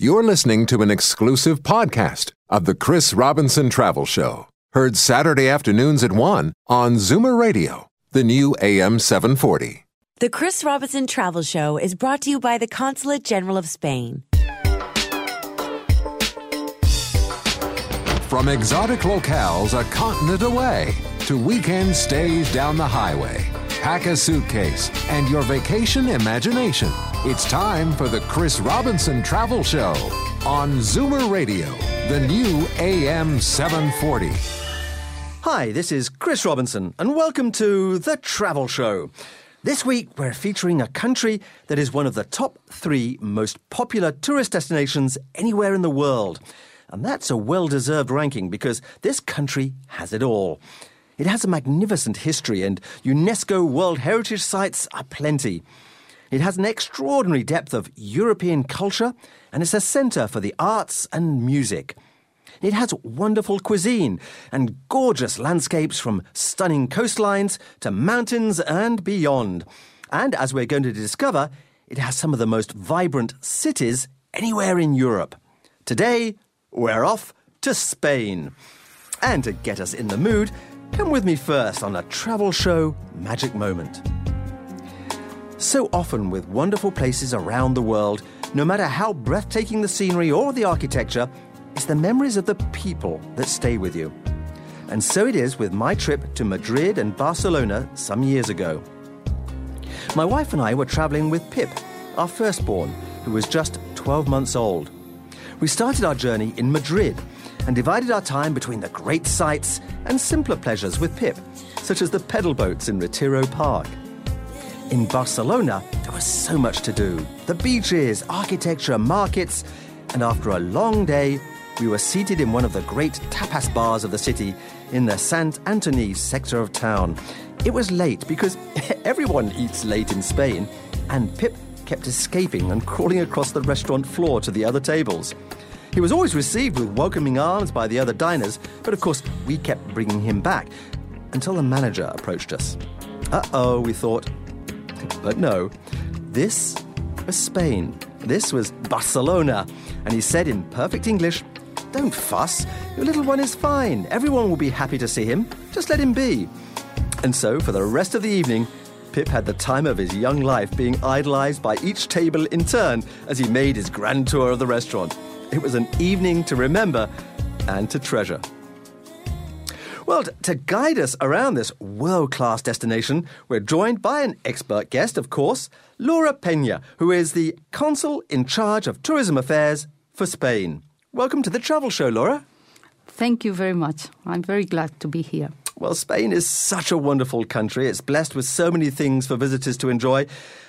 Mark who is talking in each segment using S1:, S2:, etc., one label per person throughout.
S1: You're listening to an exclusive podcast of the Chris Robinson Travel Show, heard Saturday afternoons at 1 on Zoomer Radio, the new AM 740.
S2: The Chris Robinson Travel Show is brought to you by the Consulate General of Spain.
S1: From exotic locales a continent away to weekend stays down the highway, pack a suitcase and your vacation imagination. It's time for the Chris Robinson Travel Show on Zoomer Radio, the new AM 740.
S3: Hi, this is Chris Robinson, and welcome to The Travel Show. This week, we're featuring a country that is one of the top three most popular tourist destinations anywhere in the world. And that's a well deserved ranking because this country has it all. It has a magnificent history, and UNESCO World Heritage Sites are plenty. It has an extraordinary depth of European culture, and it's a centre for the arts and music. It has wonderful cuisine and gorgeous landscapes from stunning coastlines to mountains and beyond. And as we're going to discover, it has some of the most vibrant cities anywhere in Europe. Today, we're off to Spain. And to get us in the mood, come with me first on a travel show magic moment. So often, with wonderful places around the world, no matter how breathtaking the scenery or the architecture, it's the memories of the people that stay with you. And so it is with my trip to Madrid and Barcelona some years ago. My wife and I were traveling with Pip, our firstborn, who was just 12 months old. We started our journey in Madrid and divided our time between the great sights and simpler pleasures with Pip, such as the pedal boats in Retiro Park. In Barcelona, there was so much to do the beaches, architecture, markets, and after a long day, we were seated in one of the great tapas bars of the city in the Sant Antoni sector of town. It was late because everyone eats late in Spain, and Pip kept escaping and crawling across the restaurant floor to the other tables. He was always received with welcoming arms by the other diners, but of course, we kept bringing him back until the manager approached us. Uh oh, we thought. But no, this was Spain. This was Barcelona. And he said in perfect English, Don't fuss. Your little one is fine. Everyone will be happy to see him. Just let him be. And so, for the rest of the evening, Pip had the time of his young life being idolized by each table in turn as he made his grand tour of the restaurant. It was an evening to remember and to treasure. Well, to guide us around this world class destination, we're joined by an expert guest, of course, Laura Pena, who is the consul in charge of tourism affairs for Spain. Welcome to the Travel Show, Laura.
S4: Thank you very much. I'm very glad to be here.
S3: Well, Spain is such a wonderful country. It's blessed with so many things for visitors to enjoy.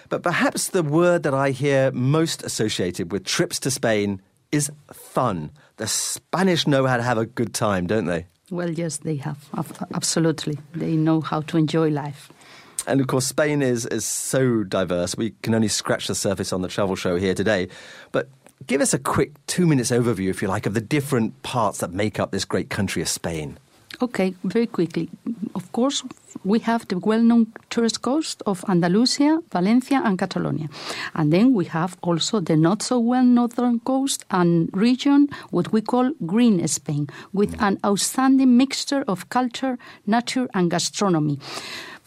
S3: But perhaps the word that I hear most associated with trips to Spain is fun. The Spanish know how to have a good time, don't they?
S4: Well, yes, they have. Absolutely. They know how to enjoy life.
S3: And of course, Spain is, is so diverse. We can only scratch the surface on the travel show here today. But give us a quick two minutes overview, if you like, of the different parts that make up this great country of Spain.
S4: Okay, very quickly. Of course, we have the well known tourist coast of Andalusia, Valencia, and Catalonia. And then we have also the not so well northern coast and region, what we call Green Spain, with an outstanding mixture of culture, nature, and gastronomy.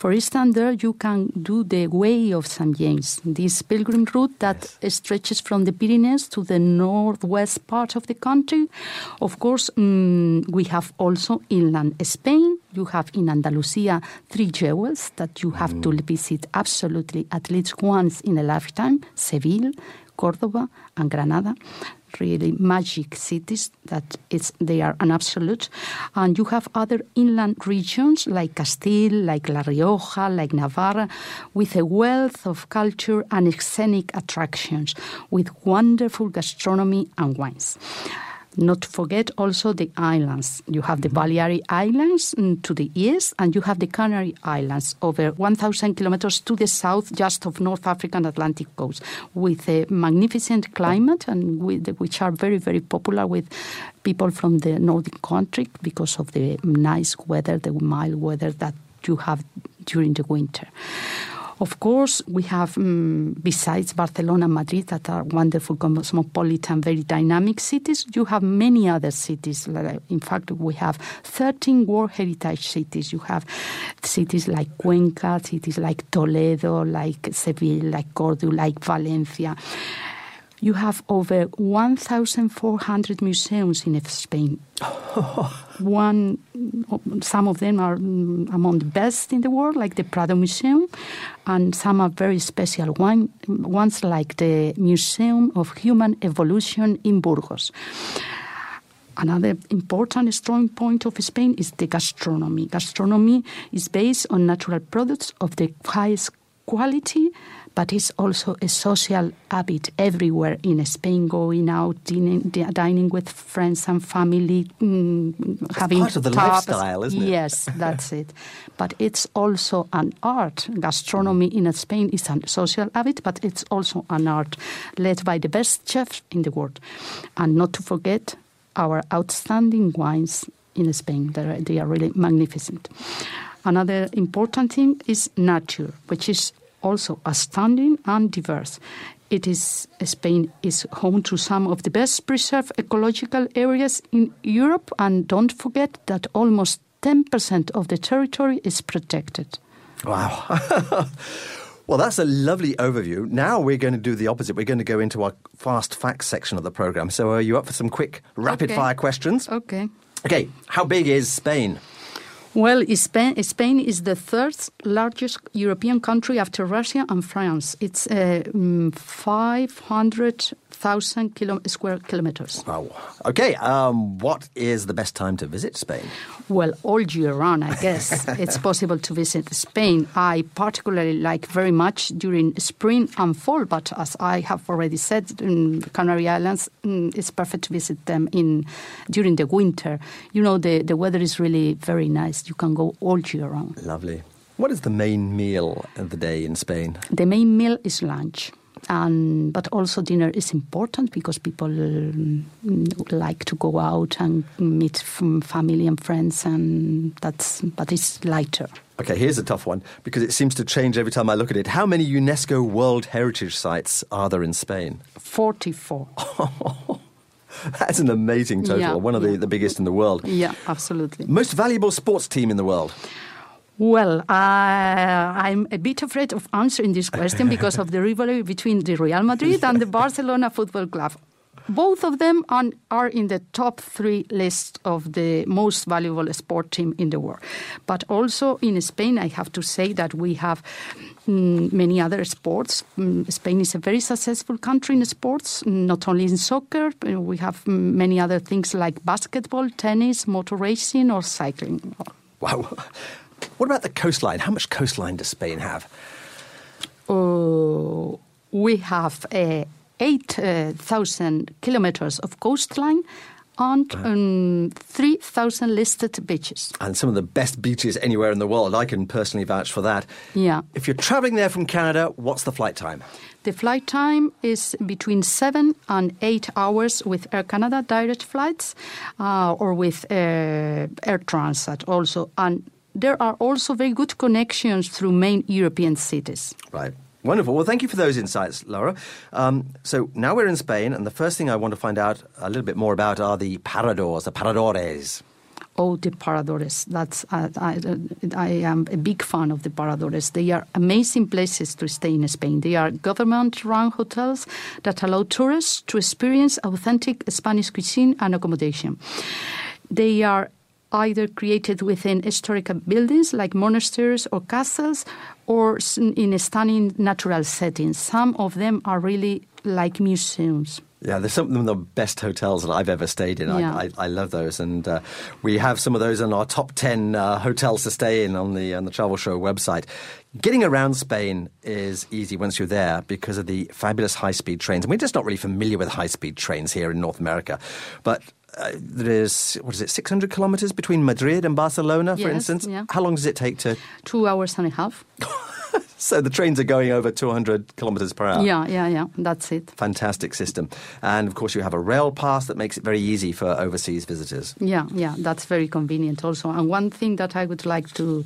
S4: For instance, there you can do the Way of St. James, this pilgrim route that yes. stretches from the Pyrenees to the northwest part of the country. Of course, um, we have also inland Spain. You have in Andalusia three jewels that you have mm. to visit absolutely at least once in a lifetime Seville, Cordoba, and Granada really magic cities that it's, they are an absolute. And you have other inland regions like Castile, like La Rioja, like Navarra, with a wealth of culture and scenic attractions, with wonderful gastronomy and wines. Not to forget also the islands. You have the. Balearic Islands mm, to the east, and you have the Canary Islands over 1,000 kilometers to the south, just of North African Atlantic coast, with a magnificent climate, and with, which are very, very popular with people from the Nordic country because of the nice weather, the mild weather that you have during the winter. Of course, we have, um, besides Barcelona and Madrid, that are wonderful, cosmopolitan, very dynamic cities, you have many other cities. In fact, we have 13 World Heritage cities. You have cities like Cuenca, cities like Toledo, like Seville, like Cordoba, like Valencia. You have over 1,400 museums in Spain. One, some of them are among the best in the world, like the Prado Museum, and some are very special one, ones like the Museum of Human Evolution in Burgos. Another important strong point of Spain is the gastronomy. Gastronomy is based on natural products of the highest quality but it's also a social habit everywhere in Spain, going out, dining, dining with friends and family,
S3: mm, having part of the tapas. lifestyle, isn't
S4: it? Yes, that's it. But it's also an art. Gastronomy in Spain is a social habit, but it's also an art led by the best chefs in the world. And not to forget our outstanding wines in Spain. They're, they are really magnificent. Another important thing is nature, which is also outstanding and diverse. It is Spain is home to some of the best preserved ecological areas in Europe, and don't forget that almost 10% of the territory is protected.
S3: Wow. well, that's a lovely overview. Now we're going to do the opposite. We're going to go into our fast facts section of the program. So, are you up for some quick rapid okay. fire questions?
S4: Okay.
S3: Okay. How big is Spain?
S4: Well, Spain, Spain, is the third largest European country after Russia and France. It's uh, mm, 500 thousand kilo- square kilometers.
S3: Wow. Okay. Um, what is the best time to visit Spain?
S4: Well, all year round, I guess. it's possible to visit Spain. I particularly like very much during spring and fall, but as I have already said, in Canary Islands, mm, it's perfect to visit them in during the winter. You know, the, the weather is really very nice. You can go all year round.
S3: Lovely. What is the main meal of the day in Spain?
S4: The main meal is lunch and but also dinner is important because people um, like to go out and meet family and friends, and that's but it's lighter.
S3: Okay, here's a tough one because it seems to change every time I look at it. How many UNESCO World Heritage sites are there in Spain?
S4: Forty-four.
S3: That's an amazing total,
S4: yeah,
S3: one of
S4: yeah.
S3: the, the biggest in the world.
S4: Yeah, absolutely.
S3: Most valuable sports team in the world?
S4: Well, uh, I'm a bit afraid of answering this question because of the rivalry between the Real Madrid and the Barcelona Football Club. Both of them are in the top three list of the most valuable sport team in the world. But also in Spain, I have to say that we have mm, many other sports. Mm, Spain is a very successful country in sports, not only in soccer. We have many other things like basketball, tennis, motor racing, or cycling.
S3: Wow. What about the coastline? How much coastline does Spain have?
S4: Uh, we have uh, 8,000 uh, kilometers of coastline and um, 3,000 listed beaches.
S3: And some of the best beaches anywhere in the world. I can personally vouch for that.
S4: Yeah.
S3: If you're traveling there from Canada, what's the flight time?
S4: The flight time is between seven and eight hours with Air Canada direct flights uh, or with uh, Air Transat also. And there are also very good connections through main European cities.
S3: Right. Wonderful. Well, thank you for those insights, Laura. Um, so now we're in Spain, and the first thing I want to find out a little bit more about are the paradores, the paradores.
S4: Oh, the paradores. That's uh, I, I am a big fan of the paradores. They are amazing places to stay in Spain. They are government-run hotels that allow tourists to experience authentic Spanish cuisine and accommodation. They are either created within historical buildings like monasteries or castles or in stunning natural settings. Some of them are really like museums.
S3: Yeah, there's some of the best hotels that I've ever stayed in.
S4: Yeah.
S3: I, I, I, love those, and uh, we have some of those in our top ten uh, hotels to stay in on the on the Travel Show website. Getting around Spain is easy once you're there because of the fabulous high speed trains. And we're just not really familiar with high speed trains here in North America, but uh, there is what is it 600 kilometers between madrid and barcelona for
S4: yes,
S3: instance?
S4: yeah.
S3: how long does it take to
S4: two hours and a half.
S3: So the trains are going over 200 kilometers per hour.
S4: Yeah yeah yeah. That's it.
S3: Fantastic system. And of course you have a rail pass that makes it very easy for overseas visitors.
S4: Yeah yeah. That's very convenient also. And one thing that i would like to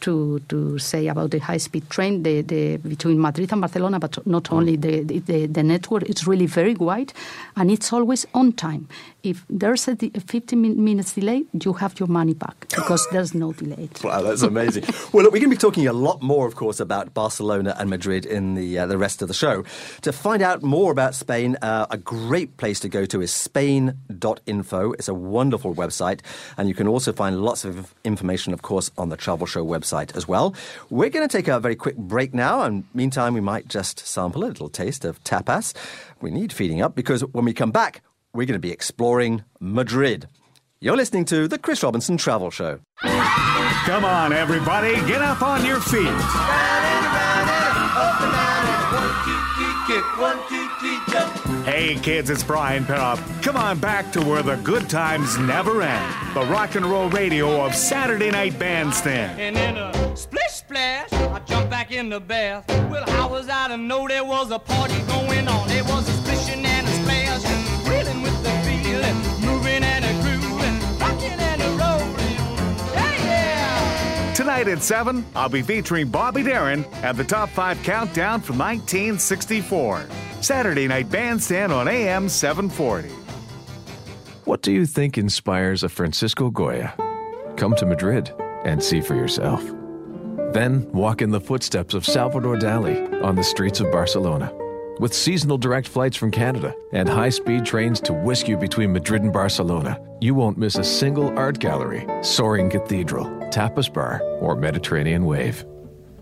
S4: to, to say about the high speed train the, the, between Madrid and Barcelona, but not only the, the, the network, it's really very wide and it's always on time. If there's a 15 minutes delay, you have your money back because there's no delay.
S3: Wow, that's amazing. well, look, we're going to be talking a lot more, of course, about Barcelona and Madrid in the, uh, the rest of the show. To find out more about Spain, uh, a great place to go to is spain.info. It's a wonderful website, and you can also find lots of information, of course, on the Travel Show website as well. We're going to take a very quick break now, and meantime, we might just sample a little taste of tapas. We need feeding up because when we come back, we're going to be exploring Madrid. You're listening to the Chris Robinson Travel Show.
S5: Come on, everybody, get up on your feet. Hey kids, it's Brian Perrop. Come on back to where the good times never end. The rock and roll radio of Saturday Night Bandstand.
S6: And in a splish splash, I jumped back in the bath. Well, how was I to know there was a party going on? There was a splishing
S5: Tonight at 7, I'll be featuring Bobby Darin at the Top 5 Countdown from 1964. Saturday Night Bandstand on AM 740.
S7: What do you think inspires a Francisco Goya? Come to Madrid and see for yourself. Then walk in the footsteps of Salvador Dali on the streets of Barcelona. With seasonal direct flights from Canada and high speed trains to whisk you between Madrid and Barcelona, you won't miss a single art gallery, soaring cathedral, tapas bar, or Mediterranean wave.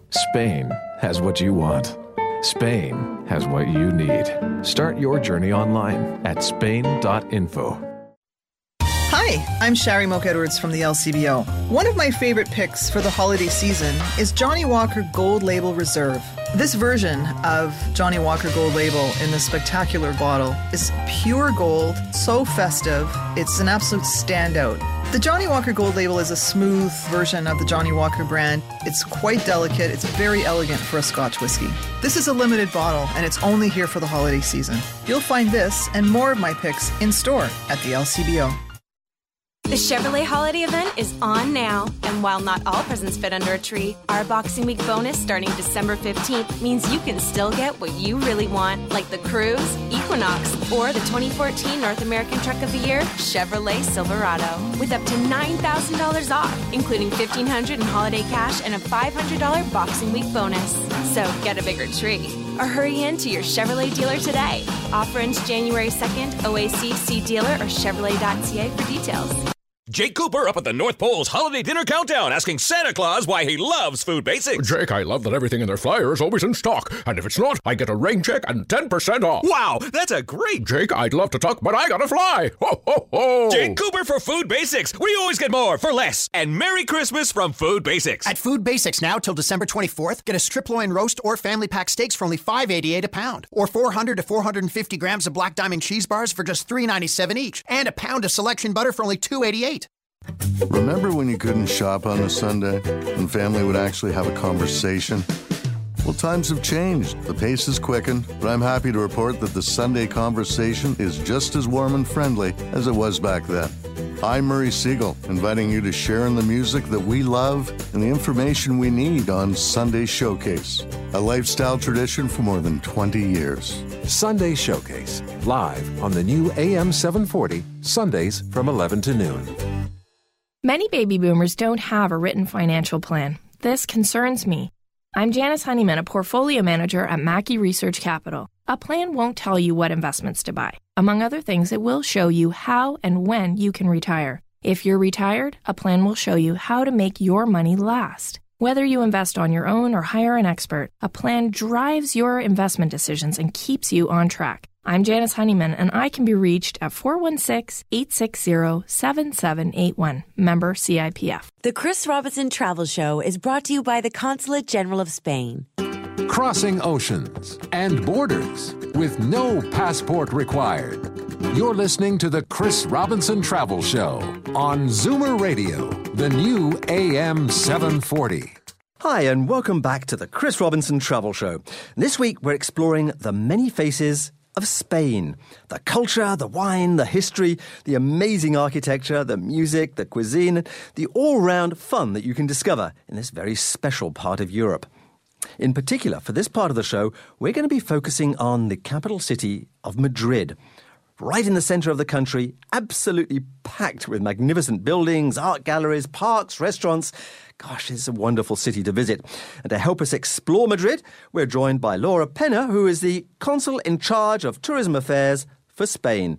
S7: Spain has what you want. Spain has what you need. Start your journey online at spain.info.
S8: Hi, I'm Shari Moke Edwards from the LCBO. One of my favorite picks for the holiday season is Johnnie Walker Gold Label Reserve. This version of Johnnie Walker Gold Label in the spectacular bottle is pure gold, so festive, it's an absolute standout. The Johnnie Walker Gold Label is a smooth version of the Johnnie Walker brand. It's quite delicate, it's very elegant for a Scotch whiskey. This is a limited bottle and it's only here for the holiday season. You'll find this and more of my picks in store at the LCBO.
S9: The Chevrolet holiday event is on now, and while not all presents fit under a tree, our Boxing Week bonus starting December 15th means you can still get what you really want, like the Cruze, Equinox, or the 2014 North American Truck of the Year, Chevrolet Silverado, with up to $9,000 off, including $1,500 in holiday cash and a $500 Boxing Week bonus. So get a bigger tree. Or hurry in to your Chevrolet dealer today. Offer ends January 2nd, OACC dealer or Chevrolet.ca for details.
S10: Jake Cooper up at the North Pole's Holiday Dinner Countdown asking Santa Claus why he loves food basics.
S11: Jake, I love that everything in their flyer is always in stock. And if it's not, I get a rain check and 10% off.
S10: Wow, that's a great.
S11: Jake, I'd love to talk, but I gotta fly. Ho, ho, ho.
S10: Jake Cooper for Food Basics, where you always get more for less. And Merry Christmas from Food Basics.
S12: At Food Basics now till December 24th, get a strip loin roast or family pack steaks for only $5.88 a pound. Or 400 to 450 grams of Black Diamond cheese bars for just $3.97 each. And a pound of selection butter for only $2.88.
S13: Remember when you couldn't shop on a Sunday and family would actually have a conversation? Well, times have changed. The pace has quickened, but I'm happy to report that the Sunday conversation is just as warm and friendly as it was back then. I'm Murray Siegel, inviting you to share in the music that we love and the information we need on Sunday Showcase, a lifestyle tradition for more than 20 years.
S1: Sunday Showcase, live on the new AM 740, Sundays from 11 to noon.
S14: Many baby boomers don't have a written financial plan. This concerns me. I'm Janice Honeyman, a portfolio manager at Mackie Research Capital. A plan won't tell you what investments to buy. Among other things, it will show you how and when you can retire. If you're retired, a plan will show you how to make your money last. Whether you invest on your own or hire an expert, a plan drives your investment decisions and keeps you on track. I'm Janice Honeyman, and I can be reached at 416 860 7781. Member CIPF.
S2: The Chris Robinson Travel Show is brought to you by the Consulate General of Spain.
S1: Crossing oceans and borders with no passport required. You're listening to the Chris Robinson Travel Show on Zoomer Radio, the new AM 740.
S3: Hi, and welcome back to the Chris Robinson Travel Show. This week, we're exploring the many faces of Spain. The culture, the wine, the history, the amazing architecture, the music, the cuisine, the all round fun that you can discover in this very special part of Europe. In particular, for this part of the show, we're going to be focusing on the capital city of Madrid. Right in the center of the country, absolutely packed with magnificent buildings, art galleries, parks, restaurants. Gosh, it's a wonderful city to visit. And to help us explore Madrid, we're joined by Laura Pena, who is the consul in charge of tourism affairs for Spain.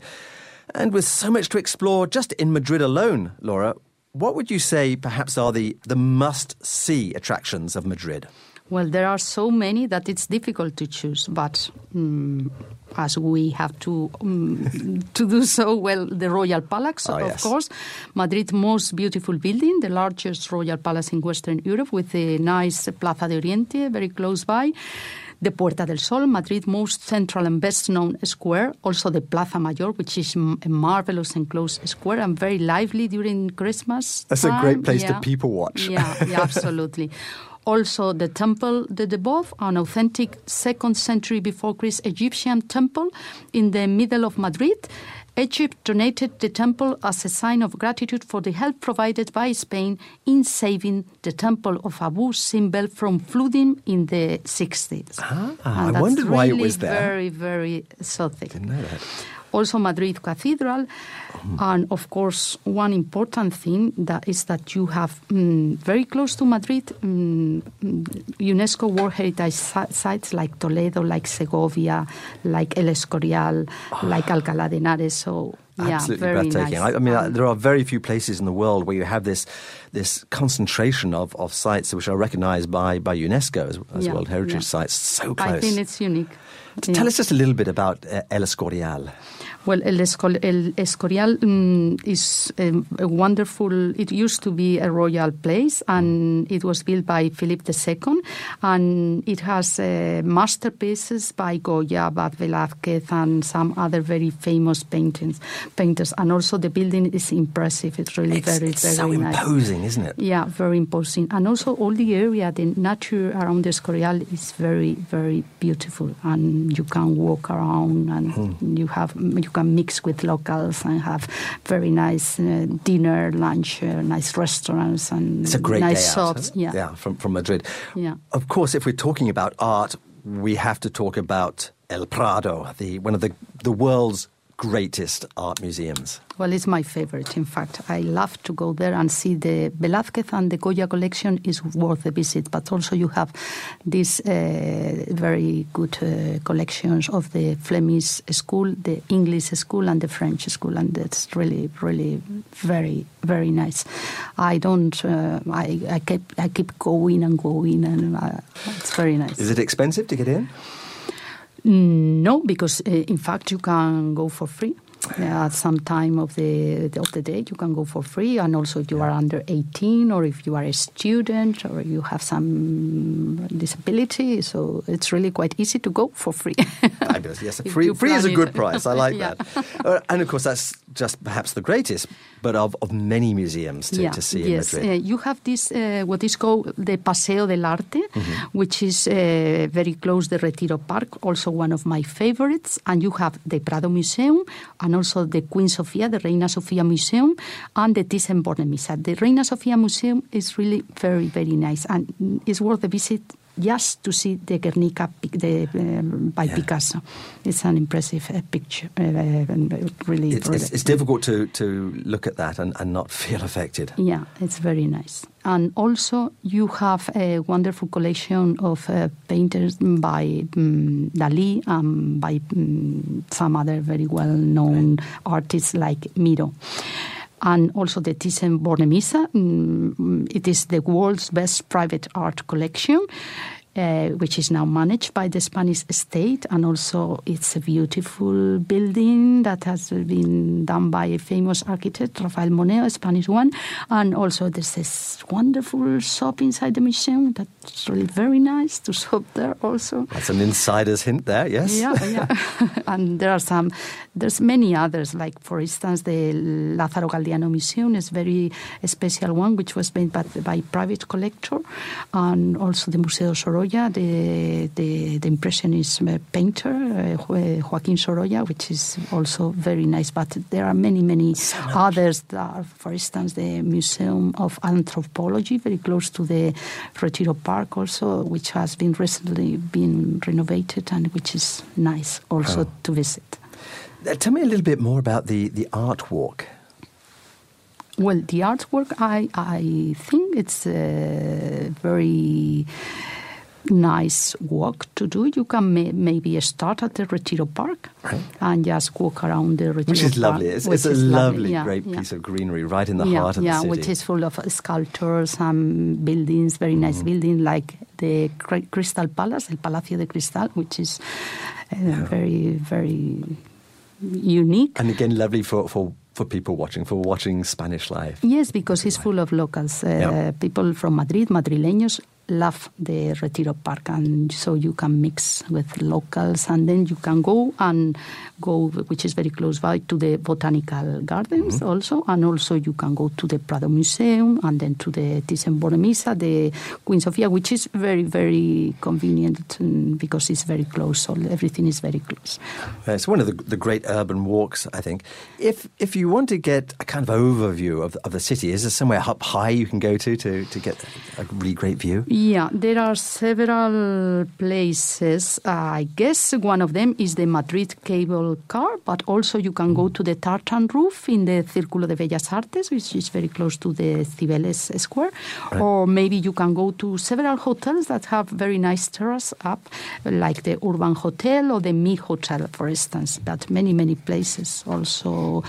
S3: And with so much to explore just in Madrid alone, Laura, what would you say perhaps are the, the must see attractions of Madrid?
S4: Well, there are so many that it's difficult to choose, but um, as we have to um, to do so, well, the Royal Palace,
S3: Oh,
S4: of
S3: yes.
S4: course, Madrid's most beautiful building, the largest royal palace in Western Europe, with the nice Plaza de Oriente very close by. The Puerta del Sol, Madrid's most central and best known square. Also, the Plaza Mayor, which is a marvelous enclosed square and very lively during Christmas.
S3: That's a great place to people watch.
S4: Yeah, yeah, absolutely. Also, the Temple de Debod, an authentic second century before Christ Egyptian temple in the middle of Madrid. Egypt donated the temple as a sign of gratitude for the help provided by Spain in saving the temple of Abu Simbel from flooding in the 60s.
S3: Ah,
S4: And
S3: I wondered why it was there.
S4: Very, very exotic
S3: Didn't know that.
S4: Also Madrid Cathedral, and of course one important thing that is that you have mm, very close to Madrid mm, mm, UNESCO World Heritage sites like Toledo, like Segovia, like El Escorial, like Alcalá de Henares. So yeah,
S3: Absolutely
S4: very
S3: breathtaking.
S4: nice.
S3: I, I mean,
S4: Um,
S3: there are very few places in the world where you have this this concentration of, of sites which are recognised by, by UNESCO as, as
S4: Yeah,
S3: World Heritage
S4: yeah.
S3: sites. So close.
S4: I think it's unique.
S3: Tell
S4: Yeah.
S3: us just a little bit about uh, El Escorial.
S4: Well, El, Escol- El Escorial mm, is um, a wonderful. It used to be a royal place, and it was built by Philip II, and it has uh, masterpieces by Goya, Bad Velázquez, and some other very famous paintings, painters. And also, the building is impressive. It's really
S3: It's,
S4: very,
S3: it's
S4: very
S3: so
S4: nice.
S3: imposing, isn't it?
S4: Yeah, very imposing. And also all the area, the nature around the Escorial is very, very beautiful. And you can walk around and
S3: Hmm.
S4: you have you can mix with locals and have very nice uh, dinner, lunch, uh, nice restaurants and
S3: It's a great
S4: nice shops.
S3: huh?
S4: Yeah.
S3: from, from Madrid.
S4: Yeah.
S3: Of course, if we're talking about art, we have to talk about El Prado, the, one of the, the world's greatest art museums.
S4: Well, it's my favorite. In fact, I love to go there and see the Velázquez and the Goya collection is worth a visit. But also, you have these uh, very good uh, collections of the Flemish school, the English school, and the French school, and it's really, really very, very nice. I don't. Uh, I I keep I keep going and going, and uh, it's very nice.
S3: Is it expensive to get in?
S4: No, because uh, in fact you can go for free. Uh, at some time of the of the day, you can go for free, and also if you are under 18 or if you are a student or you have some disability, so it's really quite easy to go for free.
S3: Fabulous. Yes, free, free is a good price. I like
S4: Yeah.
S3: that. Uh, and of course, that's just perhaps the greatest, but of, of many museums to,
S4: yeah,
S3: to see
S4: yes.
S3: in Madrid.
S4: Uh, you have this, uh, what is called the Paseo del Arte,
S3: Mm-hmm.
S4: which is uh, very close the Retiro Park, also one of my favorites. And you have the Prado Museum and also the Queen Sofia, the Reina Sofia Museum, and the Thyssen-Bornemisza. The Reina Sofia Museum is really very, very nice and it's worth a visit just to see the Guernica the, um, by Picasso. It's an impressive uh, picture, uh, really.
S3: It's, it's, it's difficult to, to look at that and, and not feel affected.
S4: yeah, it's very nice. And also, you have a wonderful collection of uh, painters by um, Dali and by um, some other very well known artists like Miro. And also the Thyssen-Bornemisza. Mm, it is the world's best private art collection. Uh, which is now managed by the Spanish state, and also it's a beautiful building that has been done by a famous architect, Rafael Moneo, a Spanish one, and also there's this wonderful shop inside the museum that's really very nice to shop there also.
S3: That's an insider's hint there, yes?
S4: Yeah, yeah. and there are some, there's many others, like for instance, the Lázaro Galdiano Museum is very special one, which was made by, by private collector, and also the Museo Sorolla Sorolla, the, the, the impressionist uh, painter, uh, Joaquin Sorolla, which is also very nice. But there are many, many others. That are, for instance, the Museum of Anthropology, very close to the Retiro Park, also, which has been recently been renovated and which is nice also
S3: Oh.
S4: to visit.
S3: Uh, Tell me a little bit more about the, the art walk.
S4: Well, the artwork, I I think it's a very nice walk to do. You can may, maybe start at the Retiro Park and just walk around the Retiro
S3: Which is
S4: Park.
S3: lovely. It's,
S4: which
S3: it's a
S4: is
S3: lovely,
S4: yeah,
S3: great
S4: yeah.
S3: piece of greenery right in the
S4: yeah,
S3: heart of
S4: yeah,
S3: the city.
S4: which is full of sculptures and buildings, very nice
S3: Mm.
S4: building like the Crystal Palace, El Palacio de Cristal, which is uh, very, very unique.
S3: and again, lovely for, for, for people watching, for watching Spanish life.
S4: Yes, because it's full of locals. Uh,
S3: Yeah.
S4: People from Madrid, Madrileños, love the Retiro Park, and so you can mix with locals, and then you can go and go, which is very close by, to the botanical gardens
S3: Mm-hmm.
S4: also, and also you can go to the Prado Museum, and then to the Thyssen-Bornemisza, the Queen Sofia, which is very, very convenient because it's very close. So everything is very close.
S3: Uh, It's one of the, the great urban walks, I think. If if you want to get a kind of overview of, of the city, is there somewhere up high you can go to to, to get a really great view?
S4: Yeah, there are several places. I guess one of them is the Madrid cable car, but also you can go mm-hmm. to the tartan roof in the Círculo de Bellas Artes, which is very close to the Cibeles Square.
S15: Right.
S4: Or maybe you can go to several hotels that have very nice terrace up, like the Urban Hotel or the Mi Hotel, for instance. But many, many places also.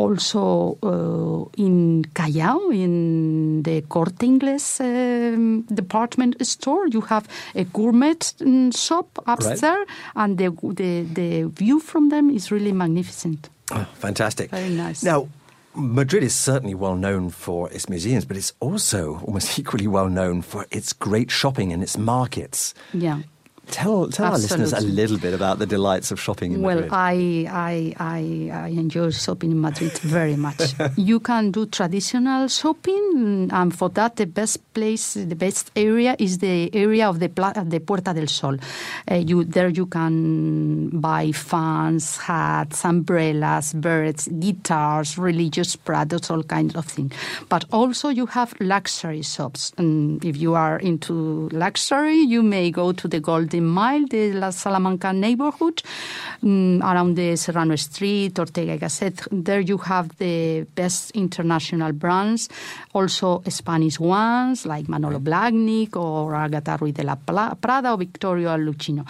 S4: Also uh, in Callao, in the Corte Inglés um, department store, you have a gourmet mm, shop upstairs, and the, the the view from them is really magnificent.
S3: Oh, fantastic.
S4: Very nice.
S3: Now, Madrid is certainly well known for its museums, but it's also almost equally well known for its great shopping and its markets.
S4: Yeah.
S3: Tell, tell our listeners a little bit about the delights of shopping in
S4: Well,
S3: Madrid.
S4: I, I, I, I enjoy shopping in Madrid very much. you can do traditional shopping, and for that, the best place, the best area is the area of the, pla- the Puerta del Sol. Uh, you, there you can buy fans, hats, umbrellas, birds, guitars, religious products, all kinds of things. But also you have luxury shops. And if you are into luxury, you may go to the Golden Mile, the La Salamanca neighborhood, mm, around the Serrano Street, Ortega y Gasset. There you have the best international brands, also Spanish ones like Manolo Blahnik or Agatha Ruiz de la Prada or Victorio Lucchino.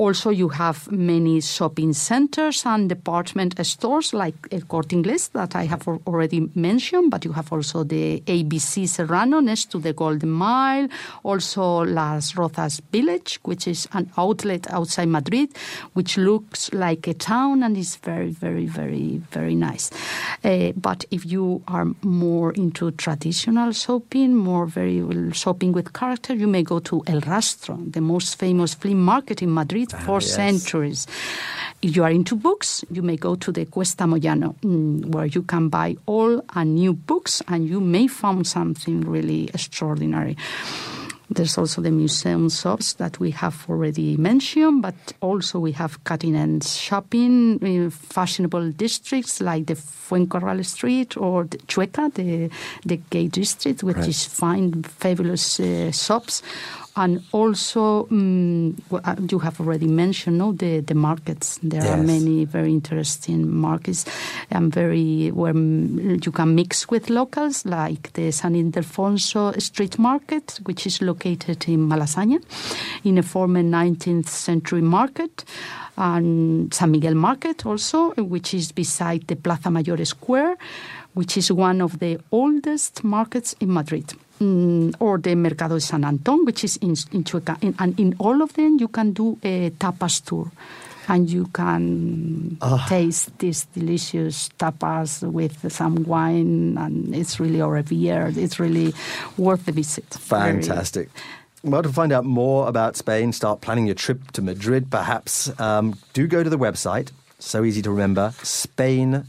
S4: Also, you have many shopping centers and department stores like El Corte Inglés that I have already mentioned, but you have also the ABC Serrano next to the Golden Mile, also Las Rozas Village, which is an outlet outside Madrid, which looks like a town and is very, very, very, very nice. Uh, but if you are more into traditional shopping, more very shopping with character, you may go to El Rastro, the most famous flea market in Madrid for
S15: yes.
S4: centuries. If you are into books, you may go to the Cuesta Moyano, mm, where you can buy all and new books, and you may find something really extraordinary. There's also the museum shops that we have already mentioned, but also we have cutting edge shopping in fashionable districts like the Fuencarral Street or the Chueca, the, the gay district, which
S15: Right.
S4: is fine, fabulous uh, shops. And also, um, you have already mentioned no, the, the markets. There are many very interesting markets and very where mm, you can mix with locals, like the San Ildefonso Street Market, which is located in Malasaña, in a former 19th century market, and San Miguel Market also, which is beside the Plaza Mayor Square, which is one of the oldest markets in Madrid. Mm, or the Mercado de San Antón, which is in, in Chueca. In, and in all of them, you can do a tapas tour. And you can
S3: Ah.
S4: taste these delicious tapas with some wine, and it's really, or a beer. It's really worth the visit. Very-
S3: Fantastic. Well, to find out more about Spain, start planning your trip to Madrid, perhaps, um, do go to the website so easy to remember, spain.info.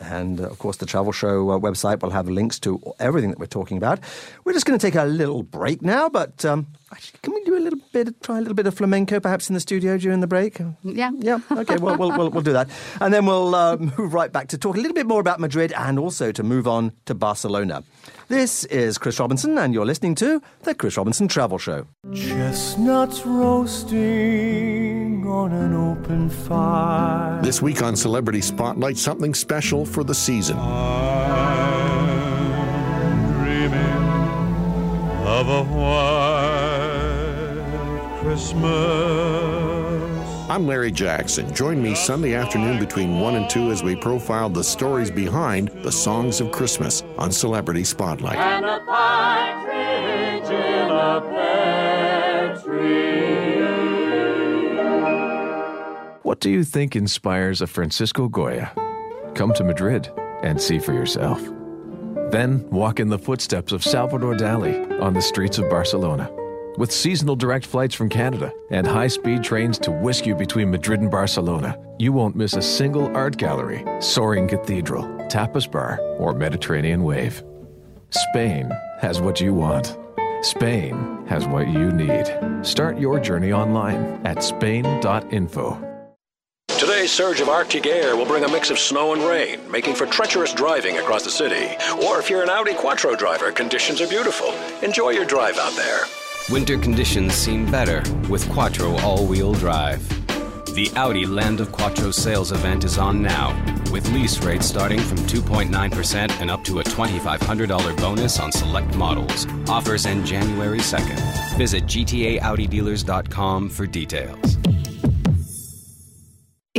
S3: And uh, of course, the travel show uh, website will have links to everything that we're talking about. We're just going to take a little break now, but um, actually, can we do a little bit, try a little bit of flamenco perhaps in the studio during the break?
S4: Yeah.
S3: Yeah, okay, well, we'll, we'll, we'll do that. And then we'll uh, move right back to talk a little bit more about Madrid and also to move on to Barcelona. This is Chris Robinson, and you're listening to The Chris Robinson Travel Show.
S15: Chestnuts roasting on an open fire.
S11: This week on Celebrity Spotlight, something special for the season.
S15: Dreaming of a white Christmas.
S11: I'm Larry Jackson. Join me Sunday afternoon between 1 and 2 as we profile the stories behind the songs of Christmas on Celebrity Spotlight.
S15: And a partridge in a pear tree.
S7: What do you think inspires a Francisco Goya? Come to Madrid and see for yourself. Then walk in the footsteps of Salvador Dali on the streets of Barcelona. With seasonal direct flights from Canada and high speed trains to whisk you between Madrid and Barcelona, you won't miss a single art gallery, soaring cathedral, tapas bar, or Mediterranean wave. Spain has what you want. Spain has what you need. Start your journey online at spain.info.
S16: Today's surge of Arctic air will bring a mix of snow and rain, making for treacherous driving across the city. Or if you're an Audi Quattro driver, conditions are beautiful. Enjoy your drive out there.
S17: Winter conditions seem better with Quattro all wheel drive. The Audi Land of Quattro sales event is on now, with lease rates starting from 2.9% and up to a $2,500 bonus on select models. Offers end January 2nd. Visit GTAAudiDealers.com for details.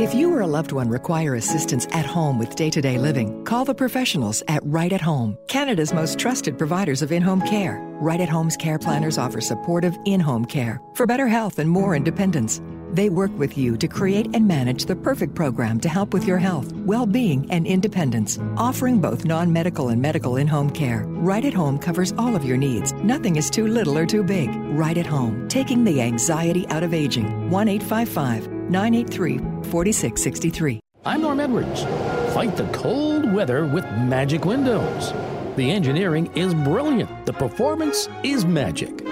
S18: If you or a loved one require assistance at home with day to day living, call the professionals at Right at Home, Canada's most trusted providers of in home care. Right at Home's care planners offer supportive in home care for better health and more independence. They work with you to create and manage the perfect program to help with your health, well being, and independence, offering both non medical and medical in home care. Right at Home covers all of your needs. Nothing is too little or too big. Right at Home, taking the anxiety out of aging. 1 855 983 4663.
S19: I'm Norm Edwards. Fight the cold weather with Magic Windows. The engineering is brilliant, the performance is magic.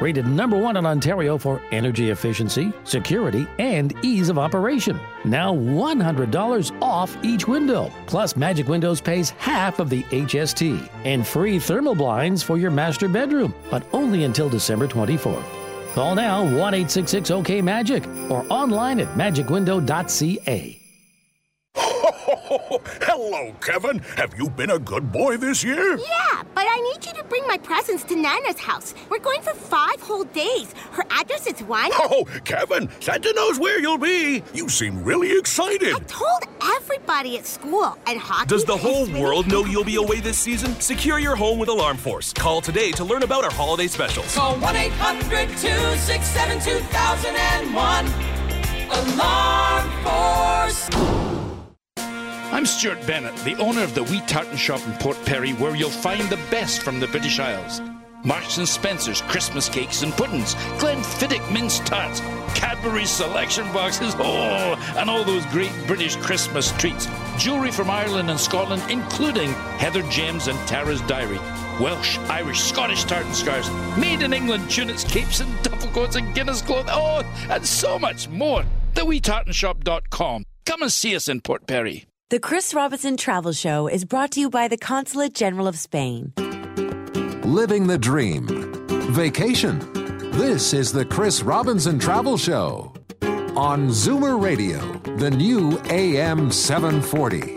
S19: Rated number one in Ontario for energy efficiency, security, and ease of operation. Now $100 off each window. Plus, Magic Windows pays half of the HST and free thermal blinds for your master bedroom, but only until December 24th. Call now 1 866 OK Magic or online at magicwindow.ca.
S11: Hello, Kevin. Have you been a good boy this year?
S20: Yeah, but I need you to bring my presents to Nana's house. We're going for five whole days. Her address is one.
S11: Oh, Kevin, Santa knows where you'll be. You seem really excited.
S20: I told everybody at school and hockey.
S21: Does the whole world know you'll be away this season? Secure your home with Alarm Force. Call today to learn about our holiday specials.
S6: Call 1 800 267 2001. Alarm Force.
S22: I'm Stuart Bennett, the owner of the Wee Tartan Shop in Port Perry, where you'll find the best from the British Isles. Marks and Spencer's Christmas cakes and puddings, Glenfiddich mince tarts, Cadbury's selection boxes, oh, and all those great British Christmas treats. Jewelry from Ireland and Scotland, including Heather James and Tara's Diary. Welsh, Irish, Scottish tartan scarves, made in England tunics, capes and duffel coats and Guinness cloth, oh, and so much more. TheWeeTartanShop.com. Come and see us in Port Perry.
S2: The Chris Robinson Travel Show is brought to you by the Consulate General of Spain.
S1: Living the dream. Vacation. This is the Chris Robinson Travel Show on Zoomer Radio, the new AM 740.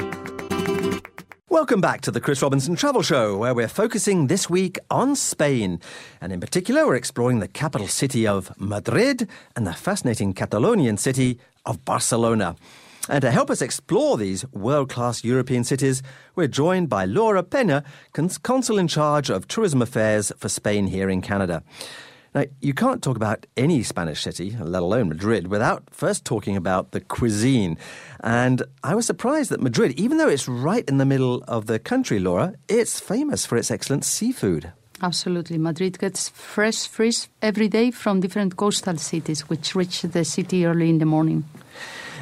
S3: Welcome back to the Chris Robinson Travel Show, where we're focusing this week on Spain. And in particular, we're exploring the capital city of Madrid and the fascinating Catalonian city of Barcelona. And to help us explore these world class European cities, we're joined by Laura Pena, cons- consul in charge of tourism affairs for Spain here in Canada. Now, you can't talk about any Spanish city, let alone Madrid, without first talking about the cuisine. And I was surprised that Madrid, even though it's right in the middle of the country, Laura, it's famous for its excellent seafood.
S4: Absolutely. Madrid gets fresh fish every day from different coastal cities, which reach the city early in the morning.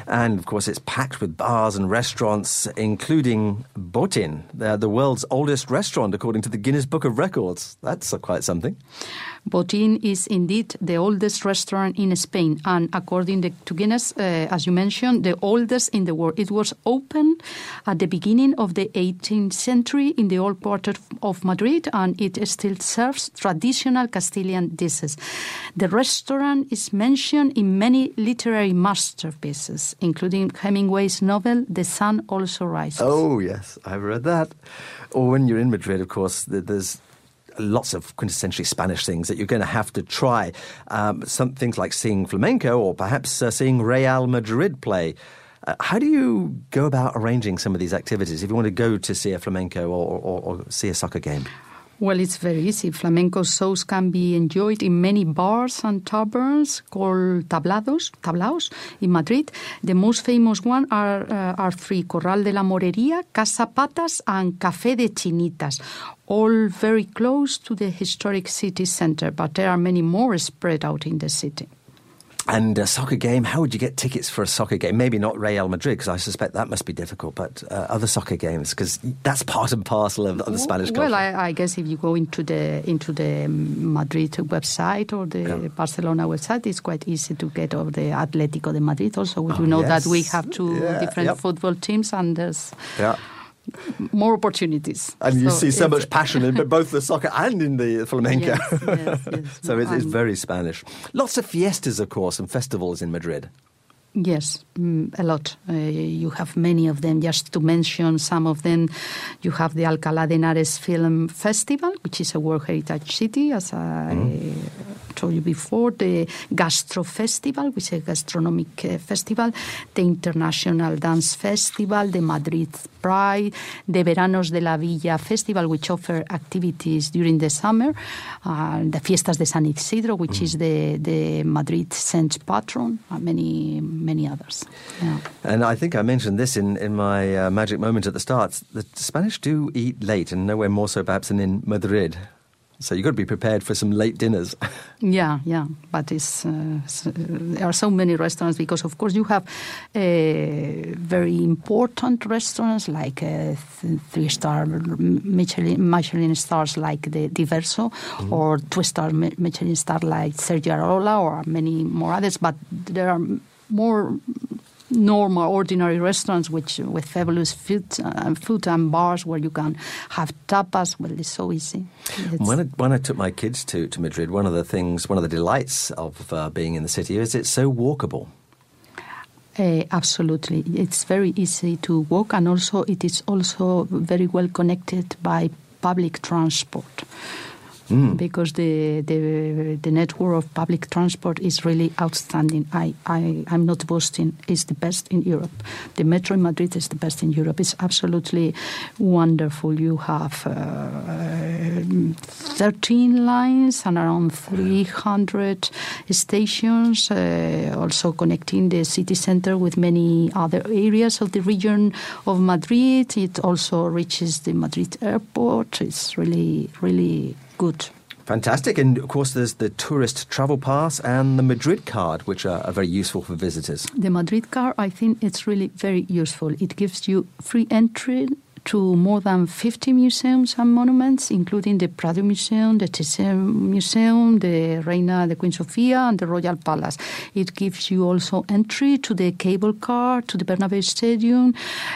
S3: And of course, it's packed with bars and restaurants, including Botin, the, world's oldest restaurant, according to the Guinness Book of Records. That's quite something.
S4: Botin is indeed the oldest restaurant in Spain, and according to- Guinness, uh, as you mentioned, the oldest in the world. It was opened at the beginning of the 18th century in the old quarter of Madrid, and it still serves traditional Castilian dishes. The restaurant is mentioned in many literary masterpieces, including Hemingway's novel *The Sun Also Rises*.
S3: Oh, yes, I've read that. Or when you're in Madrid, of course, there's lots of quintessentially Spanish things that you're going to have to try. Um, some things like seeing flamenco or perhaps uh, seeing Real Madrid play. Uh, how do you go about arranging some of these activities if you want to go to see a flamenco or, or, or see a soccer game?
S4: Well, it's very easy. Flamenco shows can be enjoyed in many bars and taverns called tablados, tablaos in Madrid. The most famous one are, uh, are three, Corral de la Morería, Casa Patas and Café de Chinitas, all very close to the historic city center, but there are many more spread out in the city.
S3: And a soccer game, how would you get tickets for a soccer game? Maybe not Real Madrid, because I suspect that must be difficult, but uh, other soccer games, because that's part and parcel of, of the Spanish culture.
S4: Well, I, I guess if you go into the into the Madrid website or the Barcelona website, it's quite easy to get over the Atletico de Madrid. Also,
S3: Oh,
S4: you know that we have two
S3: Yeah,
S4: different
S3: yep.
S4: football teams, and there's
S3: yeah.
S4: More opportunities.
S3: And you see so much passion in both the soccer and in the flamenco.
S4: Yes, yes, yes.
S3: so it's, it's
S4: Um,
S3: very Spanish. Lots of fiestas, of course, and festivals in Madrid.
S4: Yes, mm, a lot. Uh, you have many of them. Just to mention some of them, you have the Alcalá de Henares Film Festival, which is a World Heritage City, as I told you before. The Gastro Festival, which is a gastronomic uh, festival. The International Dance Festival, the Madrid Pride, the Veranos de la Villa Festival, which offer activities during the summer. Uh, the Fiestas de San Isidro, which is the, the Madrid saint patron, and many, many others. Yeah.
S3: And I think I mentioned this in, in my uh, magic moment at the start. The Spanish do eat late, and nowhere more so perhaps than in Madrid. So you've got to be prepared for some late dinners.
S4: Yeah, yeah, but it's, uh, uh, there are so many restaurants because, of course, you have uh, very important restaurants like uh, th- three-star Michelin, Michelin stars like the DiverXO, or two-star Michelin star like Sergio Arola, or many more others. But there are more normal, ordinary restaurants which with fabulous food, uh, food and bars where you can have tapas. Well, it's so easy. It's-
S3: When I, when I took my kids to, to Madrid, one of the things, one of the delights of uh, being in the city is it's so walkable.
S4: Uh, absolutely, it's very easy to walk, and also it is also very well connected by public transport. Because the, the the network of public transport is really outstanding. I, I I'm not boasting; it's the best in Europe. The metro in Madrid is the best in Europe. It's absolutely wonderful. You have uh, 13 lines and around 300 stations, uh, also connecting the city center with many other areas of the region of Madrid. It also reaches the Madrid airport. It's really, really good.
S3: Fantastic. And of course, there's the tourist travel pass and the Madrid card, which are, are very useful for visitors.
S4: The Madrid card, I think it's really very useful. It gives you free entry to more than 50 museums and monuments, including the Prado Museum, the Thyssen Museum, the Reina de Queen Sofia, and the Royal Palace. It gives you also entry to the cable car, to the Bernabeu Stadium.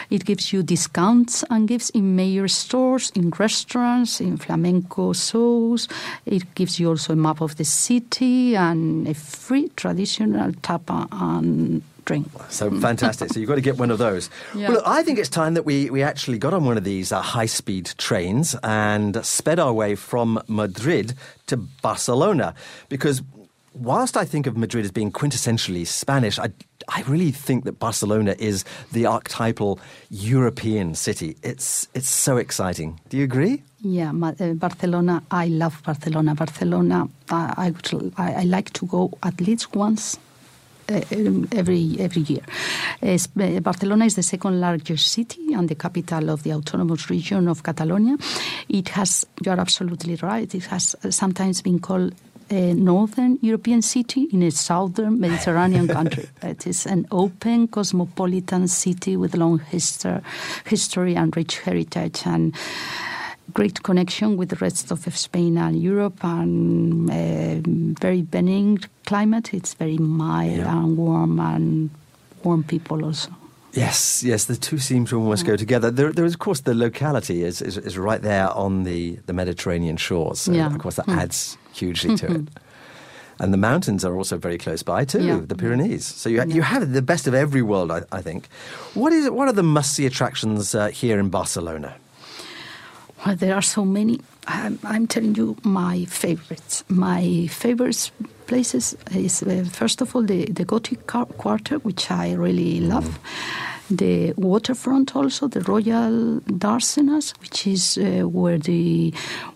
S4: It gives you discounts and gifts in major stores, in restaurants, in flamenco shows. It gives you also a map of the city and a free traditional tapa and drink.
S3: So fantastic. so you've got to get one of those.
S4: Yeah.
S3: Well, look, I think it's time that we, we actually got on one of these uh, high speed trains and sped our way from Madrid to Barcelona. Because whilst I think of Madrid as being quintessentially Spanish, I, I really think that Barcelona is the archetypal European city. It's, it's so exciting. Do you agree?
S4: Yeah, uh, Barcelona. I love Barcelona. Barcelona. I, I, would, I, I like to go at least once. Uh, every every year, uh, Barcelona is the second largest city and the capital of the autonomous region of Catalonia. It has, you are absolutely right. It has sometimes been called a northern European city in a southern Mediterranean country. It is an open, cosmopolitan city with long history, history and rich heritage and great connection with the rest of Spain and Europe and uh, very benign climate. It's very mild
S3: Yeah.
S4: and warm and warm people also.
S3: Yes, yes, the two seem to almost go together. There, there is, of course, the locality is, is, is right there on the, the Mediterranean shores. So,
S4: Yeah.
S3: of course, that
S4: Mm.
S3: adds hugely to it. And the mountains are also very close by too,
S4: Yeah.
S3: the Pyrenees. So you, you have the best of every world, I, I think. What is what are the must see attractions uh, here in Barcelona?
S4: Well, there are so many. I'm, I'm telling you my favorites. My favorite places is uh, first of all the, the Gothic Quarter, which I really love. The waterfront, also the Royal Darsenas, which is uh, where the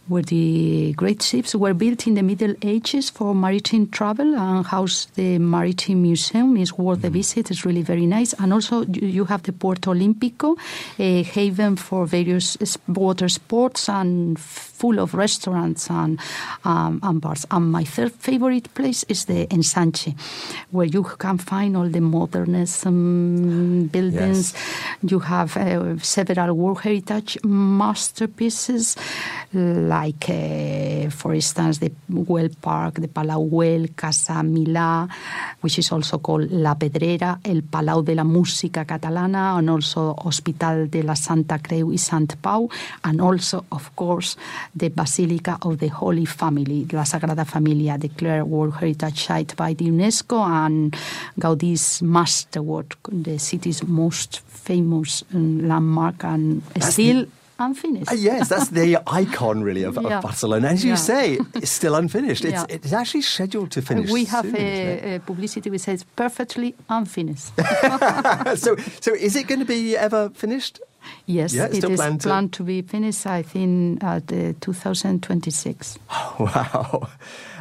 S4: where the great ships were built in the Middle Ages for maritime travel, and house the Maritime Museum is worth a visit. It's really very nice, and also you, you have the Puerto Olímpico, a haven for various water sports and full of restaurants and um, and bars. And my third favorite place is the Ensanche, where you can find all the modernism buildings. You have uh, several World Heritage masterpieces, like, uh, for instance, the Güell Park, the Palau Güell, Casa Milà, which is also called La Pedrera, El Palau de la Música Catalana, and also Hospital de la Santa Creu y Sant Pau, and also, of course, the Basilica of the Holy Family, La Sagrada Familia, declared World Heritage Site by the UNESCO, and Gaudi's masterwork, the city's most famous um, landmark, and
S3: That's
S4: still unfinished.
S3: Uh, yes, that's the icon really of,
S4: Yeah.
S3: of Barcelona. As you
S4: Yeah.
S3: say, it's still unfinished. It's,
S4: Yeah.
S3: it's actually scheduled to finish.
S4: we have
S3: soon,
S4: a, a publicity which says perfectly unfinished.
S3: so, so is it going to be ever finished?
S4: Yes,
S3: Yeah,
S4: it is
S3: planned to-
S4: planned to be finished, I think, at uh, 2026.
S3: Wow.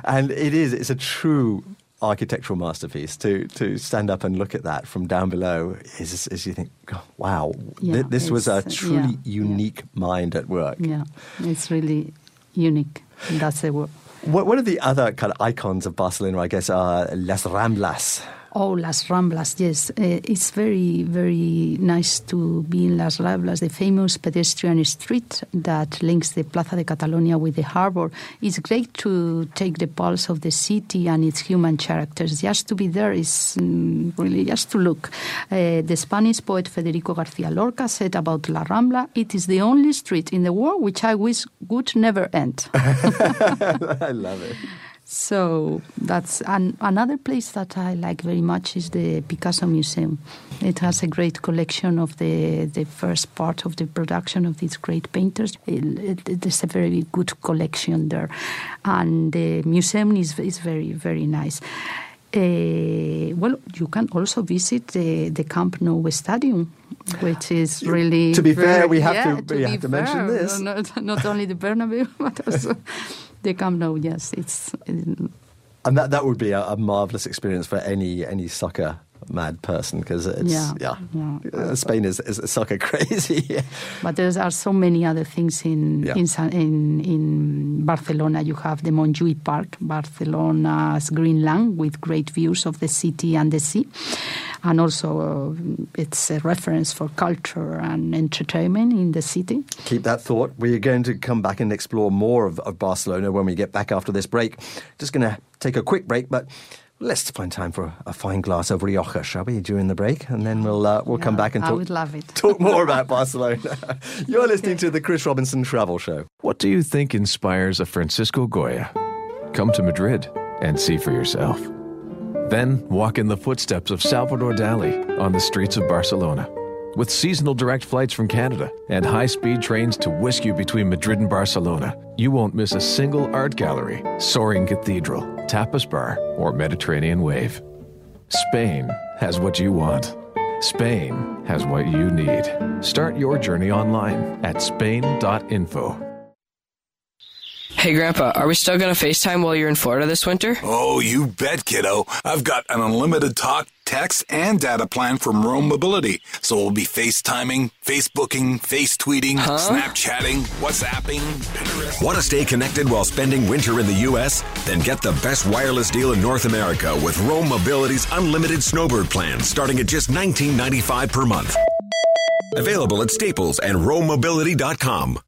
S3: And it is, it's a true architectural masterpiece to, to stand up and look at that from down below is, is you think, "God, wow,
S4: Yeah,
S3: th- this was a
S4: uh,
S3: truly
S4: yeah,
S3: unique mind at work.
S4: Yeah, it's really unique. That's the word.
S3: What, one of the other kind of icons of Barcelona, I guess, are Las Ramblas.
S4: Oh, Las Ramblas, yes. Uh, it's very, very nice to be in Las Ramblas, the famous pedestrian street that links the Plaza de Catalonia with the harbor. It's great to take the pulse of the city and its human characters. Just to be there is mm, really just to look. Uh, the Spanish poet Federico Garcia Lorca said about La Rambla, it is the only street in the world which I wish would never end.
S3: I love it.
S4: So that's an, another place that I like very much is the Picasso Museum. It has a great collection of the the first part of the production of these great painters. It, it, it is a very good collection there, and the museum is is very very nice. Uh, well, you can also visit the, the Camp Nou Stadium, which is really.
S3: To be fair, we have
S4: yeah,
S3: to- we have
S4: be
S3: to mention
S4: fair,
S3: this.
S4: Not, not only the Bernabeu, but also the Camp Nou. Yes, it's.
S3: And that, that would be a, a marvelous experience for any any soccer mad person because it's
S4: Yeah,
S3: yeah,
S4: yeah.
S3: Uh, Spain is, is soccer crazy.
S4: But there are so many other things in
S3: Yeah.
S4: in, in in Barcelona. You have the Montjuïc Park, Barcelona's green land with great views of the city and the sea, and also uh, it's a reference for culture and entertainment in the city.
S3: Keep that thought. We're going to come back and explore more of, of Barcelona when we get back after this break. Just going to take a quick break, but let's find time for a fine glass of Rioja, shall we, during the break? And then we'll, uh, we'll come back and
S4: I
S3: talk,
S4: would love it.
S3: talk more about Barcelona. You're listening to the Chris Robinson Travel Show.
S7: What do you think inspires a Francisco Goya? Come to Madrid and see for yourself. Then walk in the footsteps of Salvador Dali on the streets of Barcelona. With seasonal direct flights from Canada and high speed trains to whisk you between Madrid and Barcelona, you won't miss a single art gallery, soaring cathedral, tapas bar, or Mediterranean wave. Spain has what you want. Spain has what you need. Start your journey online at spain.info.
S23: Hey, Grandpa, are we still going to FaceTime while you're in Florida this winter?
S24: Oh, you bet, kiddo. I've got an unlimited talk, text, and data plan from Roam Mobility. So we'll be FaceTiming, Facebooking, Face tweeting,
S23: Huh?
S24: Snapchatting, WhatsApping, Pinterest.
S25: Want to stay connected while spending winter in the U.S.? Then get the best wireless deal in North America with Roam Mobility's unlimited snowbird plan starting at just $19.95 per month. Available at Staples and RoamMobility.com.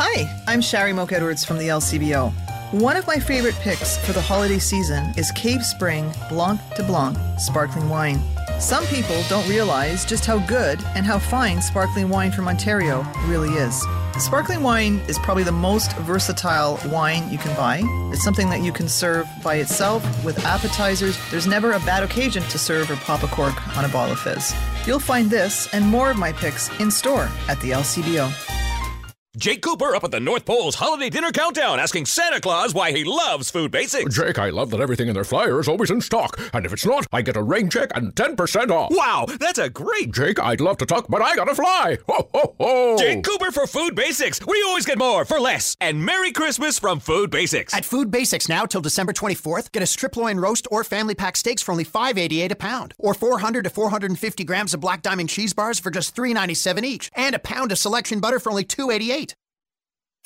S26: Hi, I'm Shari Mogk-Edwards from the LCBO. One of my favorite picks for the holiday season is Cave Spring Blanc de Blanc sparkling wine. Some people don't realize just how good and how fine sparkling wine from Ontario really is. Sparkling wine is probably the most versatile wine you can buy. It's something that you can serve by itself with appetizers. There's never a bad occasion to serve or pop a cork on a bottle of fizz. You'll find this and more of my picks in store at the LCBO.
S10: Jake Cooper up at the North Pole's Holiday Dinner Countdown asking Santa Claus why he loves food basics.
S27: Jake, I love that everything in their flyer is always in stock. And if it's not, I get a rain check and 10% off.
S10: Wow, that's a great.
S27: Jake, I'd love to talk, but I gotta fly. Ho, ho, ho.
S10: Jake Cooper for Food Basics, We always get more for less. And Merry Christmas from Food Basics.
S12: At Food Basics now till December 24th, get a strip loin roast or family pack steaks for only $5.88 a pound, or 400 to 450 grams of black diamond cheese bars for just $3.97 each, and a pound of selection butter for only $2.88.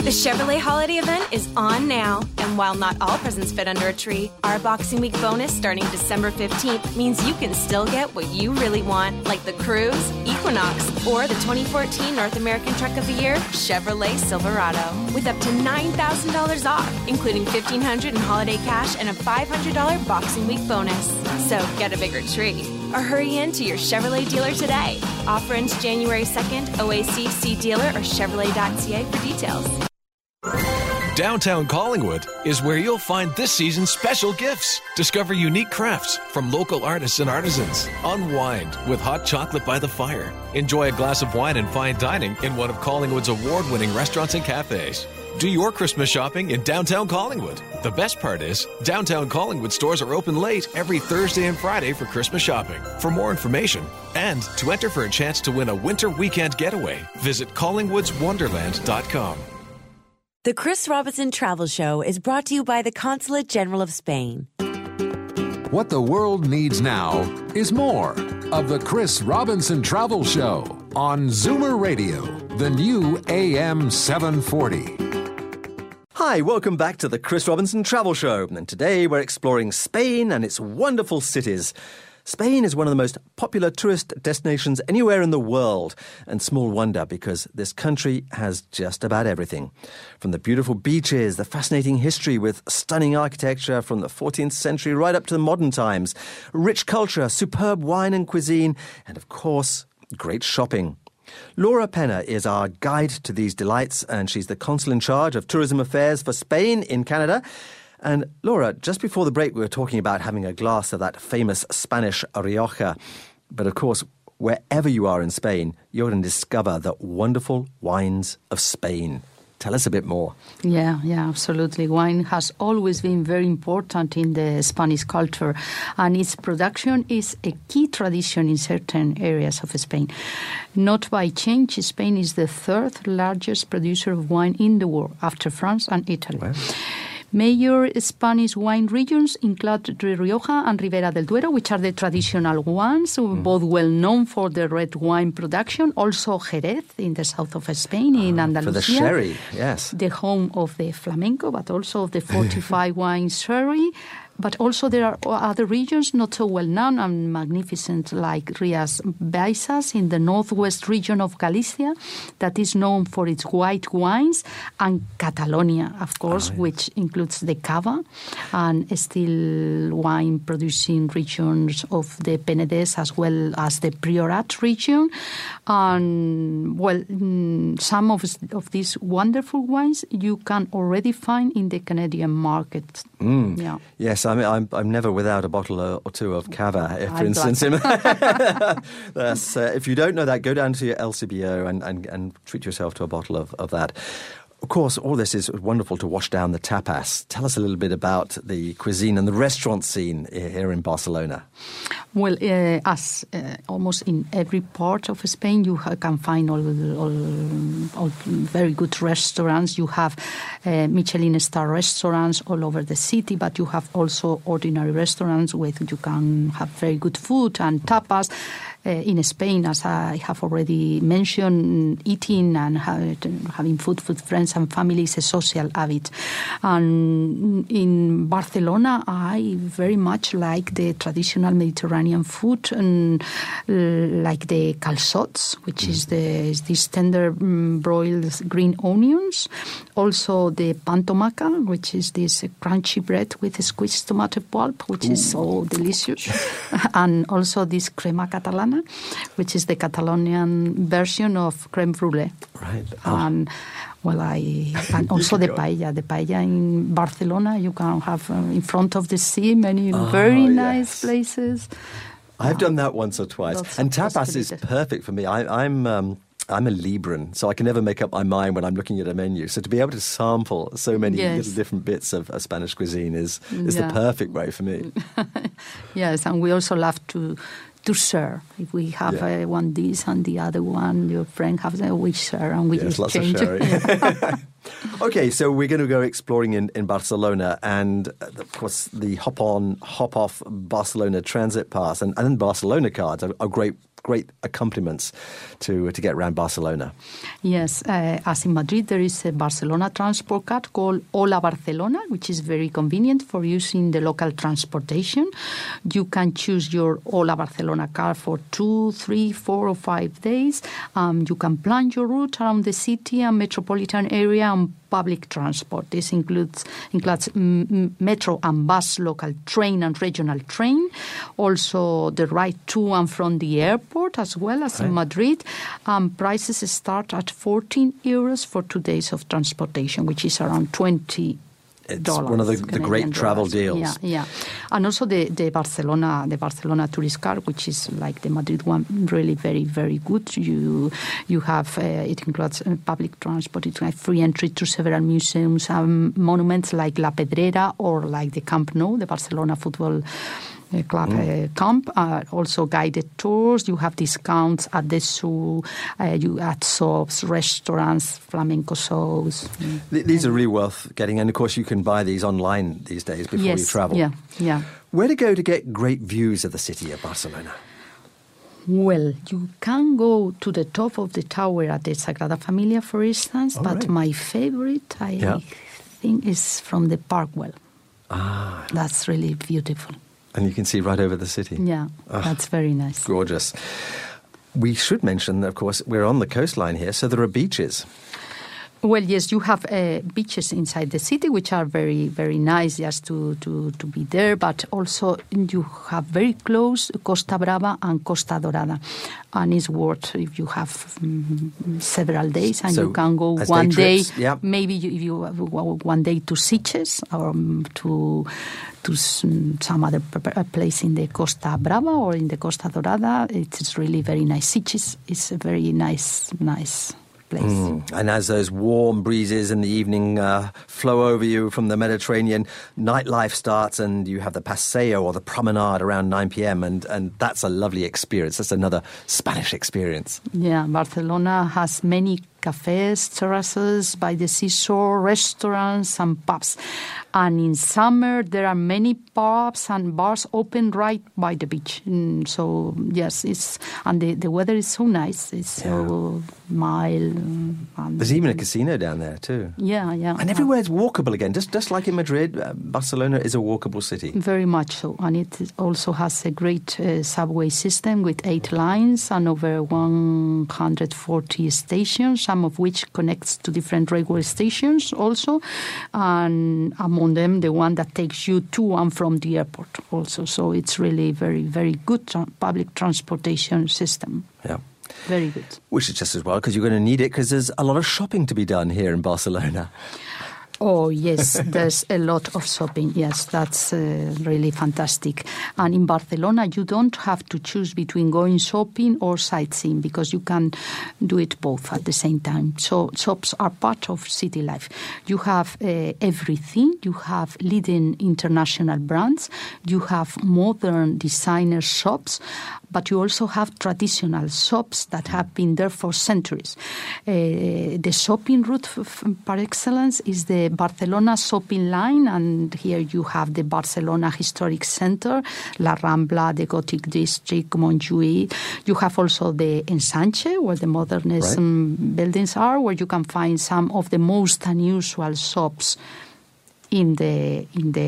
S9: The Chevrolet holiday event is on now, and while not all presents fit under a tree, our Boxing Week bonus starting December 15th means you can still get what you really want, like the Cruze, Equinox, or the 2014 North American Truck of the Year, Chevrolet Silverado, with up to $9,000 off, including $1,500 in holiday cash and a $500 Boxing Week bonus. So get a bigger tree. Or hurry in to your Chevrolet dealer today. Offer ends January 2nd, OACC dealer or Chevrolet.ca for details.
S7: Downtown Collingwood is where you'll find this season's special gifts. Discover unique crafts from local artists and artisans. Unwind with hot chocolate by the fire. Enjoy a glass of wine and fine dining in one of Collingwood's award winning restaurants and cafes. Do your Christmas shopping in downtown Collingwood. The best part is, downtown Collingwood stores are open late every Thursday and Friday for Christmas shopping. For more information and to enter for a chance to win a winter weekend getaway, visit collingwoodswonderland.com.
S2: The Chris Robinson Travel Show is brought to you by the Consulate General of Spain.
S1: What the world needs now is more of the Chris Robinson Travel Show on Zoomer Radio, the new AM 740.
S3: Hi, welcome back to the Chris Robinson Travel Show. And today we're exploring Spain and its wonderful cities. Spain is one of the most popular tourist destinations anywhere in the world, and small wonder because this country has just about everything. From the beautiful beaches, the fascinating history with stunning architecture from the 14th century right up to the modern times, rich culture, superb wine and cuisine, and of course, great shopping. Laura Penna is our guide to these delights, and she's the consul in charge of tourism affairs for Spain in Canada. And Laura, just before the break, we were talking about having a glass of that famous Spanish Rioja. But of course, wherever you are in Spain, you're going to discover the wonderful wines of Spain. Tell us a bit more.
S4: Yeah, yeah, absolutely. Wine has always been very important in the Spanish culture, and its production is a key tradition in certain areas of Spain. Not by change, Spain is the third largest producer of wine in the world after France and Italy. Major Spanish wine regions include Rioja and Ribera del Duero, which are the traditional ones, mm. both well known for the red wine production. Also, Jerez in the south of Spain, in Andalusia.
S3: For the sherry, yes.
S4: The home of the flamenco, but also of the fortified wine sherry. But also there are other regions not so well known and magnificent like Rias Baixas in the northwest region of Galicia that is known for its white wines and Catalonia, of course, which includes the Cava and still wine producing regions of the Penedès as well as the Priorat region. And well, mm, some of, of these wonderful wines you can already find in the Canadian market.
S3: Mm.
S4: Yeah.
S3: Yes, I mean, I'm, I'm never without a bottle or two of cava, for instance. Uh, if you don't know that, go down to your LCBO and, and, and treat yourself to a bottle of, of that. Of course, all this is wonderful to wash down the tapas. Tell us a little bit about the cuisine and the restaurant scene here in Barcelona.
S4: Well, uh, as uh, almost in every part of Spain, you can find all, all, all very good restaurants. You have uh, Michelin star restaurants all over the city, but you have also ordinary restaurants where you can have very good food and tapas. Uh, in Spain, as I have already mentioned, eating and ha- having food with friends and family is a social habit. And in Barcelona, I very much like the traditional Mediterranean food, and uh, like the calçots, which is the is this tender mm, broiled green onions. Also the pan tomaca, which is this crunchy bread with squeezed tomato pulp, which is so delicious. and also this crema catalana, which is the Catalonian version of creme brulee.
S3: Right.
S4: And well, I and also the paella. The paella in Barcelona, you can have uh, in front of the sea many
S3: Oh,
S4: very
S3: yes.
S4: nice places.
S3: I've done that once or twice, and tapas is perfect for me. I, I'm. Um, I'm a Libran, so I can never make up my mind when I'm looking at a menu. So to be able to sample so many
S4: Yes.
S3: little different bits of, of Spanish cuisine is is
S4: Yeah.
S3: the perfect way for me.
S4: Yes, and we also love to to share. If we have
S3: Yeah.
S4: uh, one this and the other one, your friend has a we share and we
S3: Yes, lots of
S4: exchange.
S3: okay, so we're going to go exploring in, in Barcelona, and of course the hop on, hop off Barcelona transit pass and, and Barcelona cards are, are great, great accompaniments to to get around Barcelona.
S4: Yes, uh, as in Madrid, there is a Barcelona transport card called Hola Barcelona, which is very convenient for using the local transportation. You can choose your Hola Barcelona card for two, three, four, or five days. Um, you can plan your route around the city and metropolitan area and public transport. This includes includes mm, metro and bus, local train and regional train. Also, the ride to and from the airport, as well as in
S3: Right.
S4: Madrid. Um, prices start at 14 euros for two days of transportation, which is around 20
S3: It's one of the, the great
S4: Canadian
S3: travel
S4: dollars.
S3: deals.
S4: Yeah, yeah, and also the, the Barcelona the Barcelona tourist card, which is like the Madrid one, really very very good. You you have uh, it includes uh, public transport, it has free entry to several museums and monuments like La Pedrera or like the Camp Nou, the Barcelona football. Club
S3: Mm.
S4: uh, camp, uh, also guided tours. You have discounts at the zoo, uh, you at shops, restaurants, flamenco shows. Mm.
S3: Th- These are really worth getting, and of course you can buy these online these days before
S4: yes,
S3: you travel.
S4: yeah, yeah.
S3: Where to go to get great views of the city of Barcelona?
S4: Well, you can go to the top of the tower at the Sagrada Familia, for instance,
S3: All
S4: but
S3: right.
S4: my favorite, I
S3: Yeah.
S4: think, is from the Park Güell.
S3: Ah,
S4: That's really beautiful.
S3: And you can see right over the city.
S4: Yeah,
S3: Ah.
S4: that's very nice.
S3: Gorgeous. We should mention, of course, we're on the coastline here, so there are beaches.
S4: Well, yes, you have uh, beaches inside the city, which are very, very nice just to, to, to be there. But also, you have very close Costa Brava and Costa Dorada, and it's worth if you have mm, several days and
S3: So,
S4: you can go one day,
S3: trips, yeah.
S4: maybe you, if you have one day to Sitges or um, to to some other p- place in the Costa Brava or in the Costa Dorada. It's really very nice. Sitges is a very nice, nice place.
S3: Mm. And as those warm breezes in the evening uh, flow over you from the Mediterranean, nightlife starts and you have the paseo or the promenade around 9 p.m. And, and that's a lovely experience. That's another Spanish experience.
S4: Yeah, Barcelona has many cafes, terraces by the seashore, restaurants, and pubs. And in summer, there are many pubs and bars open right by the beach. Mm, so yes, it's and the, the weather is so nice. It's so mild. And,
S3: There's even a casino down there too.
S4: yeah, yeah,
S3: And everywhere is walkable again, just, just like in Madrid. Uh, Barcelona is a walkable city.
S4: Very much so, and it also has a great uh, subway system with eight lines and over 140 stations, some of which connects to different railway stations also, and among them the one that takes you to and from the airport also. So it's really very, very good tra- public transportation system.
S3: Yeah.
S4: Very good.
S3: Which is just as well because you're going to need it because there's a lot of shopping to be done here in Barcelona.
S4: Oh, yes, there's a lot of shopping. Yes, that's uh, really fantastic. And in Barcelona, you don't have to choose between going shopping or sightseeing because you can do it both at the same time. So, shops are part of city life. You have uh, everything. You have leading international brands, you have modern designer shops, but you also have traditional shops that have been there for centuries. Uh, the shopping route f- f- par excellence is the Barcelona shopping line, and here you have the Barcelona Historic Center, La Rambla, the Gothic District, Montjuïc. You have also the Ensanche, where the modernism buildings are, where you can find some of the most unusual shops in the in the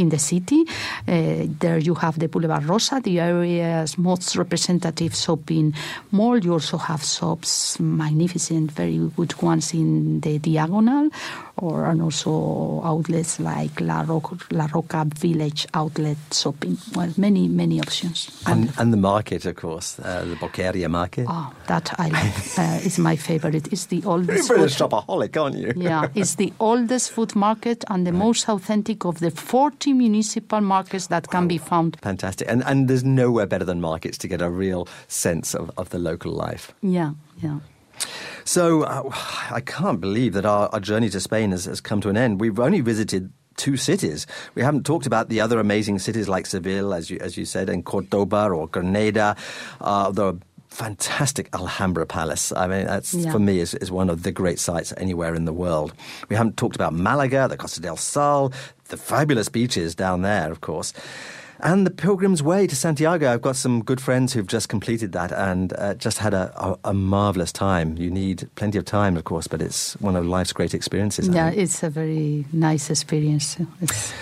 S4: in the city. Uh, there you have the Boulevard Rosa, the area's most representative shopping mall. You also have shops, magnificent, very good ones in the Diagonal, or and also outlets like La, Ro- La Roca Village Outlet Shopping. Well, many many options.
S3: And, and the market, of course, uh, the Boqueria market.
S4: Oh, that I like. uh, it's my favorite. It's the oldest.
S3: You're
S4: a
S3: shopaholic, aren't you?
S4: yeah, it's the oldest food market and the most authentic of the 40 municipal markets that can be found.
S3: Fantastic. And, and there's nowhere better than markets to get a real sense of, of the local life.
S4: Yeah, yeah.
S3: So uh, I can't believe that our, our journey to Spain has, has come to an end. We've only visited two cities. We haven't talked about the other amazing cities like Seville, as you, as you said, and Cordoba or Granada, uh, the fantastic Alhambra Palace. I mean, that's
S28: Yeah.
S3: for me is, is one of the great sites anywhere in the world. We haven't talked about Malaga, the Costa del Sol, the fabulous beaches down there, of course. And the Pilgrim's Way to Santiago. I've got some good friends who've just completed that and uh, just had a, a, a marvelous time. You need plenty of time, of course, but it's one of life's great experiences. I
S4: Yeah,
S3: think.
S4: it's a very nice experience. It's,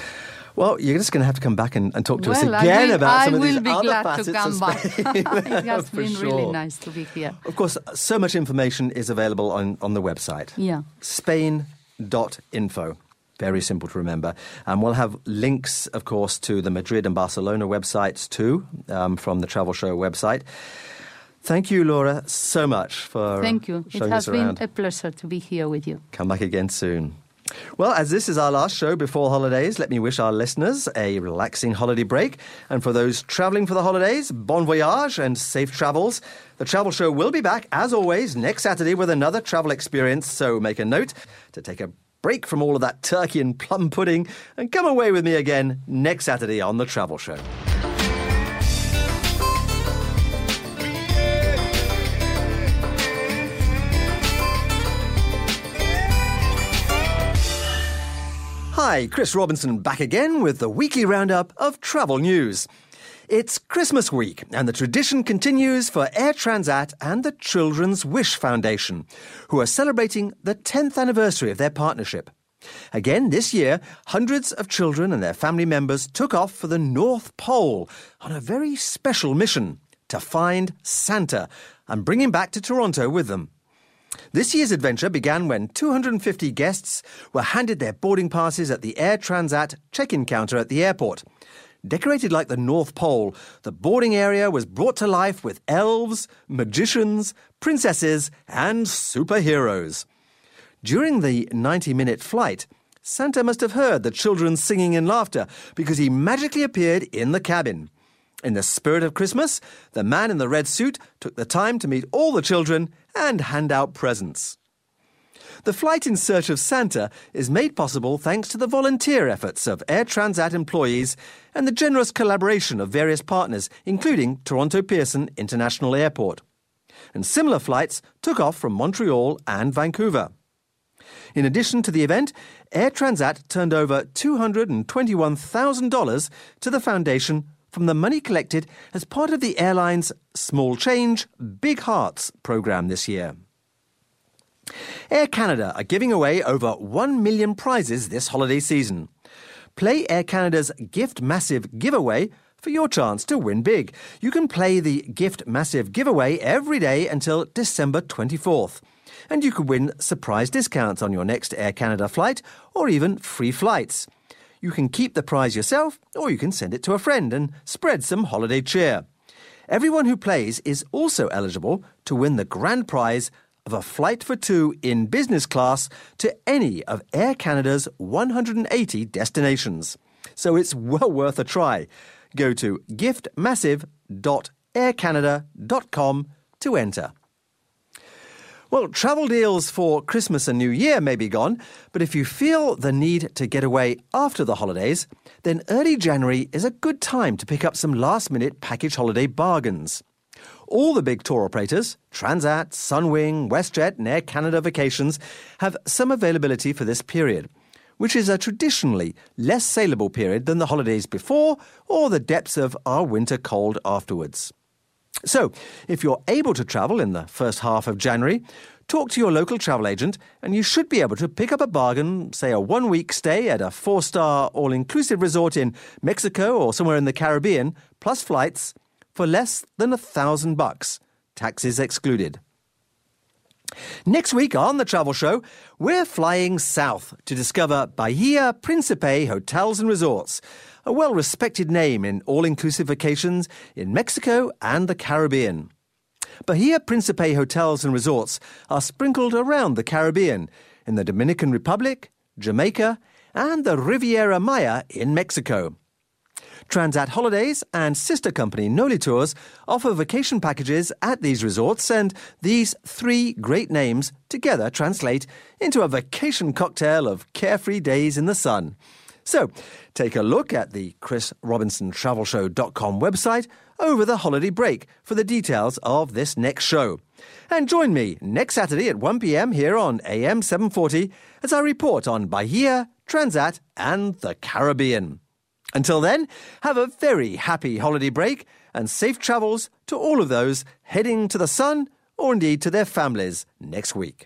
S3: Well, you're just going to have to come back and, and talk to us
S4: well, I
S3: again
S4: will,
S3: about some
S4: I
S3: of these
S4: will be
S3: other
S4: glad
S3: facets
S4: to come
S3: of
S4: back.
S3: Spain.
S4: it has been really nice to be here.
S3: Of course, so much information is available on, on the website.
S4: Yeah.
S3: Spain.info. Very simple to remember. And we'll have links, of course, to the Madrid and Barcelona websites too, um, from the Travel Show website. Thank you, Laura, so much for
S4: Thank you. It has
S3: us
S4: been
S3: around.
S4: a pleasure to be here with you.
S3: Come back again soon. Well, as this is our last show before holidays, let me wish our listeners a relaxing holiday break. And for those traveling for the holidays, bon voyage and safe travels. The Travel Show will be back, as always, next Saturday with another travel experience. So make a note to take a break from all of that turkey and plum pudding and come away with me again next Saturday on The Travel Show. Hi, Chris Robinson back again with the weekly roundup of travel news. It's Christmas week, and the tradition continues for Air Transat and the Children's Wish Foundation, who are celebrating the 10th anniversary of their partnership. Again, this year, hundreds of children and their family members took off for the North Pole on a very special mission to find Santa and bring him back to Toronto with them. This year's adventure began when 250 guests were handed their boarding passes at the Air Transat check in counter at the airport. Decorated like the North Pole, the boarding area was brought to life with elves, magicians, princesses, and superheroes. During the 90 minute flight, Santa must have heard the children singing and laughter because he magically appeared in the cabin. In the spirit of Christmas, the man in the red suit took the time to meet all the children and hand out presents. The flight in search of Santa is made possible thanks to the volunteer efforts of Air Transat employees and the generous collaboration of various partners, including Toronto Pearson International Airport. And similar flights took off from Montreal and Vancouver. In addition to the event, Air Transat turned over $221,000 to the foundation from the money collected as part of the airline's Small Change, Big Hearts program this year. Air Canada are giving away over 1 million prizes this holiday season. Play Air Canada's Gift Massive giveaway for your chance to win big. You can play the Gift Massive giveaway every day until December 24th. And you could win surprise discounts on your next Air Canada flight or even free flights. You can keep the prize yourself or you can send it to a friend and spread some holiday cheer. Everyone who plays is also eligible to win the grand prize of a flight for two in business class to any of Air Canada's 180 destinations. So it's well worth a try. Go to giftmassive.aircanada.com to enter. Well, travel deals for Christmas and New Year may be gone, but if you feel the need to get away after the holidays, then early January is a good time to pick up some last minute package holiday bargains. All the big tour operators, Transat, Sunwing, WestJet, and Air Canada Vacations, have some availability for this period, which is a traditionally less saleable period than the holidays before or the depths of our winter cold afterwards. So, if you're able to travel in the first half of January, talk to your local travel agent and you should be able to pick up a bargain, say a one week stay at a four star all inclusive resort in Mexico or somewhere in the Caribbean, plus flights, for less than a thousand bucks, taxes excluded. Next week on the Travel Show, we're flying south to discover Bahia Principe Hotels and Resorts, a well respected name in all inclusive vacations in Mexico and the Caribbean. Bahia Principe Hotels and Resorts are sprinkled around the Caribbean, in the Dominican Republic, Jamaica, and the Riviera Maya in Mexico. Transat Holidays and sister company Nolitours offer vacation packages at these resorts, and these three great names together translate into a vacation cocktail of carefree days in the sun. So, take a look at the chrisrobinsontravelshow.com website over the holiday break for the details of this next show. And join me next Saturday at 1 p.m. here on AM 740 as I report on Bahia, Transat, and the Caribbean. Until then, have a very happy holiday break and safe travels to all of those heading to the sun or indeed to their families next week.